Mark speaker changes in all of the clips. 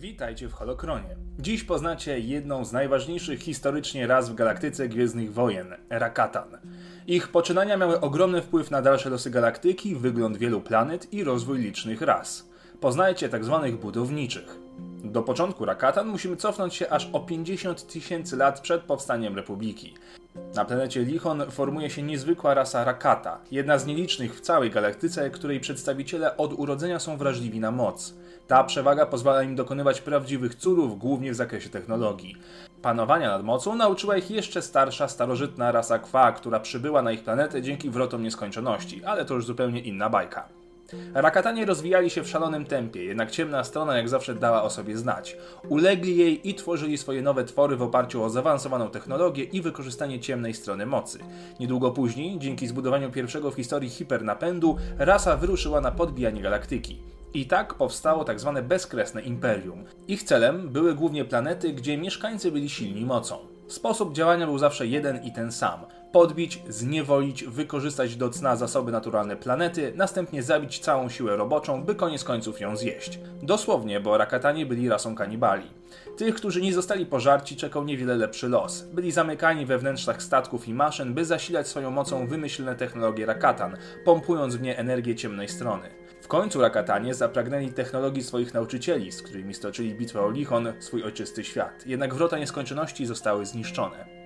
Speaker 1: Witajcie w Holokronie. Dziś poznacie jedną z najważniejszych historycznie ras w galaktyce Gwiezdnych Wojen Rakatan. Ich poczynania miały ogromny wpływ na dalsze losy galaktyki, wygląd wielu planet i rozwój licznych ras. Poznajcie tzw. Tak budowniczych. Do początku Rakatan musimy cofnąć się aż o 50 tysięcy lat przed powstaniem Republiki. Na planecie Lichon formuje się niezwykła rasa Rakata, jedna z nielicznych w całej galaktyce, której przedstawiciele od urodzenia są wrażliwi na moc. Ta przewaga pozwala im dokonywać prawdziwych cudów, głównie w zakresie technologii. Panowania nad mocą nauczyła ich jeszcze starsza, starożytna rasa Kwa, która przybyła na ich planetę dzięki wrotom nieskończoności, ale to już zupełnie inna bajka. Rakatanie rozwijali się w szalonym tempie, jednak ciemna strona jak zawsze dała o sobie znać. Ulegli jej i tworzyli swoje nowe twory w oparciu o zaawansowaną technologię i wykorzystanie ciemnej strony mocy. Niedługo później, dzięki zbudowaniu pierwszego w historii hipernapędu, rasa wyruszyła na podbijanie galaktyki. I tak powstało tak zwane bezkresne imperium. Ich celem były głównie planety, gdzie mieszkańcy byli silni mocą. Sposób działania był zawsze jeden i ten sam. Podbić, zniewolić, wykorzystać do cna zasoby naturalne planety, następnie zabić całą siłę roboczą, by koniec końców ją zjeść. Dosłownie, bo Rakatanie byli rasą kanibali. Tych, którzy nie zostali pożarci, czekał niewiele lepszy los. Byli zamykani we wnętrzach statków i maszyn, by zasilać swoją mocą wymyślne technologie Rakatan, pompując w nie energię ciemnej strony. W końcu Rakatanie zapragnęli technologii swoich nauczycieli, z którymi stoczyli bitwę o Lichon, swój ojczysty świat. Jednak wrota nieskończoności zostały zniszczone.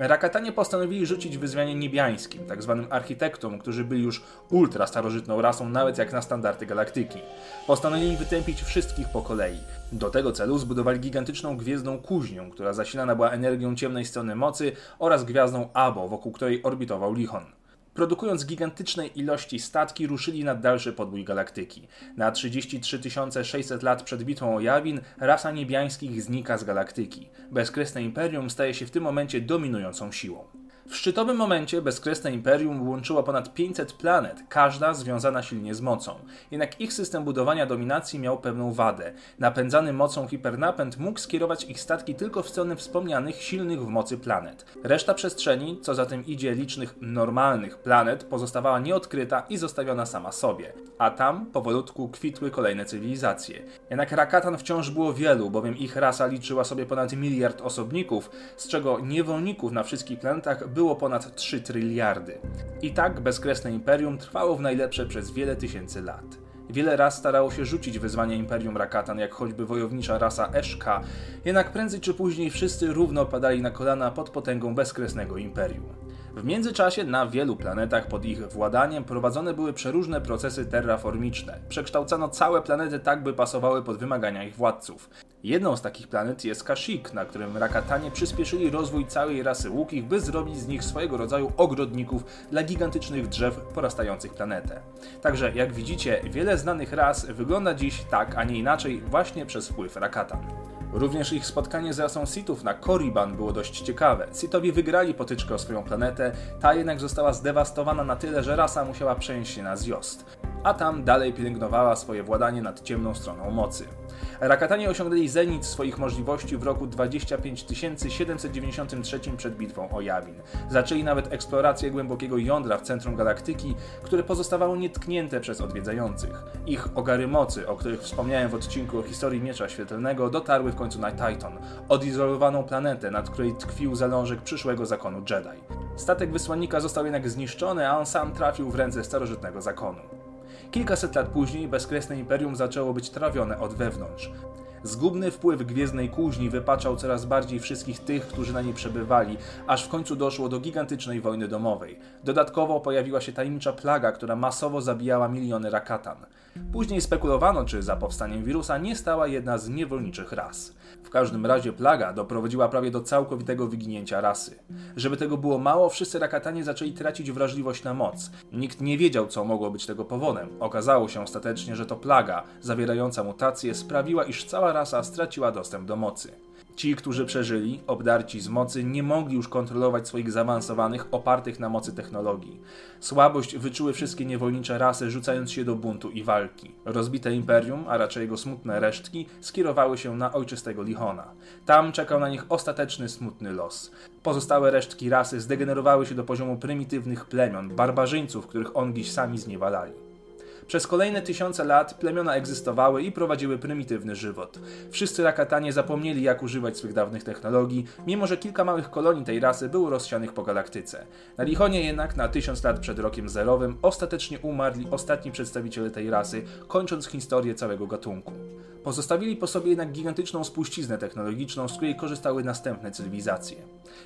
Speaker 1: Rakatanie postanowili rzucić wyzwanie niebiańskim, tak zwanym architektom, którzy byli już ultra starożytną rasą, nawet jak na standardy galaktyki. Postanowili wytępić wszystkich po kolei. Do tego celu zbudowali gigantyczną gwiezdną kuźnię, która zasilana była energią ciemnej strony mocy oraz gwiazdą Abo, wokół której orbitował Lichon. Produkując gigantycznej ilości statki, ruszyli na dalszy podbój galaktyki. Na 33 600 lat przed bitwą o Jawin rasa niebiańskich znika z galaktyki. Bezkresne Imperium staje się w tym momencie dominującą siłą. W szczytowym momencie bezkresne imperium łączyło ponad 500 planet, każda związana silnie z mocą. Jednak ich system budowania dominacji miał pewną wadę. Napędzany mocą hipernapęd mógł skierować ich statki tylko w stronę wspomnianych silnych w mocy planet. Reszta przestrzeni, co za tym idzie licznych normalnych planet, pozostawała nieodkryta i zostawiona sama sobie. A tam powolutku kwitły kolejne cywilizacje. Jednak Rakatan wciąż było wielu, bowiem ich rasa liczyła sobie ponad miliard osobników, z czego niewolników na wszystkich planetach było było ponad 3 tryliardy. I tak bezkresne imperium trwało w najlepsze przez wiele tysięcy lat. Wiele raz starało się rzucić wyzwania Imperium Rakatan, jak choćby wojownicza rasa Eszka, jednak prędzej czy później wszyscy równo padali na kolana pod potęgą bezkresnego Imperium. W międzyczasie na wielu planetach pod ich władaniem prowadzone były przeróżne procesy terraformiczne. Przekształcano całe planety tak, by pasowały pod wymagania ich władców. Jedną z takich planet jest Kashyyyk, na którym Rakatanie przyspieszyli rozwój całej rasy łukich, by zrobić z nich swojego rodzaju ogrodników dla gigantycznych drzew porastających planetę. Także jak widzicie, wiele znanych ras wygląda dziś tak, a nie inaczej właśnie przez wpływ Rakatan. Również ich spotkanie z rasą Sithów na Korriban było dość ciekawe. Sithowie wygrali potyczkę o swoją planetę, ta jednak została zdewastowana na tyle, że rasa musiała przenieść się na Zjost, a tam dalej pielęgnowała swoje władanie nad ciemną stroną mocy. Rakatanie osiągnęli zenit swoich możliwości w roku 25793 przed bitwą o Jawin. Zaczęli nawet eksplorację głębokiego jądra w centrum galaktyki, które pozostawało nietknięte przez odwiedzających. Ich ogary mocy, o których wspomniałem w odcinku o historii Miecza Świetlnego, dotarły w końcu na Titan, odizolowaną planetę, nad której tkwił zalążek przyszłego zakonu Jedi. Statek wysłannika został jednak zniszczony, a on sam trafił w ręce starożytnego zakonu. Kilkaset lat później bezkresne imperium zaczęło być trawione od wewnątrz. Zgubny wpływ gwiezdnej kuźni wypaczał coraz bardziej wszystkich tych, którzy na niej przebywali, aż w końcu doszło do gigantycznej wojny domowej. Dodatkowo pojawiła się tajemnicza plaga, która masowo zabijała miliony rakatan. Później spekulowano, czy za powstaniem wirusa nie stała jedna z niewolniczych ras. W każdym razie plaga doprowadziła prawie do całkowitego wyginięcia rasy. Żeby tego było mało, wszyscy rakatanie zaczęli tracić wrażliwość na moc. Nikt nie wiedział, co mogło być tego powodem. Okazało się ostatecznie, że to plaga, zawierająca mutacje, sprawiła, iż rasa straciła dostęp do mocy. Ci, którzy przeżyli, obdarci z mocy, nie mogli już kontrolować swoich zaawansowanych, opartych na mocy technologii. Słabość wyczuły wszystkie niewolnicze rasy, rzucając się do buntu i walki. Rozbite imperium, a raczej jego smutne resztki, skierowały się na ojczystego Lichona. Tam czekał na nich ostateczny, smutny los. Pozostałe resztki rasy zdegenerowały się do poziomu prymitywnych plemion, barbarzyńców, których ongiś sami zniewalali. Przez kolejne tysiące lat plemiona egzystowały i prowadziły prymitywny żywot. Wszyscy Rakatanie zapomnieli jak używać swych dawnych technologii, mimo że kilka małych kolonii tej rasy było rozsianych po galaktyce. Na Lichonie jednak na tysiąc lat przed rokiem zerowym ostatecznie umarli ostatni przedstawiciele tej rasy, kończąc historię całego gatunku. Pozostawili po sobie jednak gigantyczną spuściznę technologiczną, z której korzystały następne cywilizacje.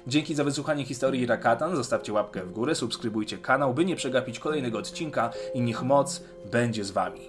Speaker 1: Dzięki za wysłuchanie historii Rakatan, zostawcie łapkę w górę, subskrybujcie kanał, by nie przegapić kolejnego odcinka i niech moc będzie z wami.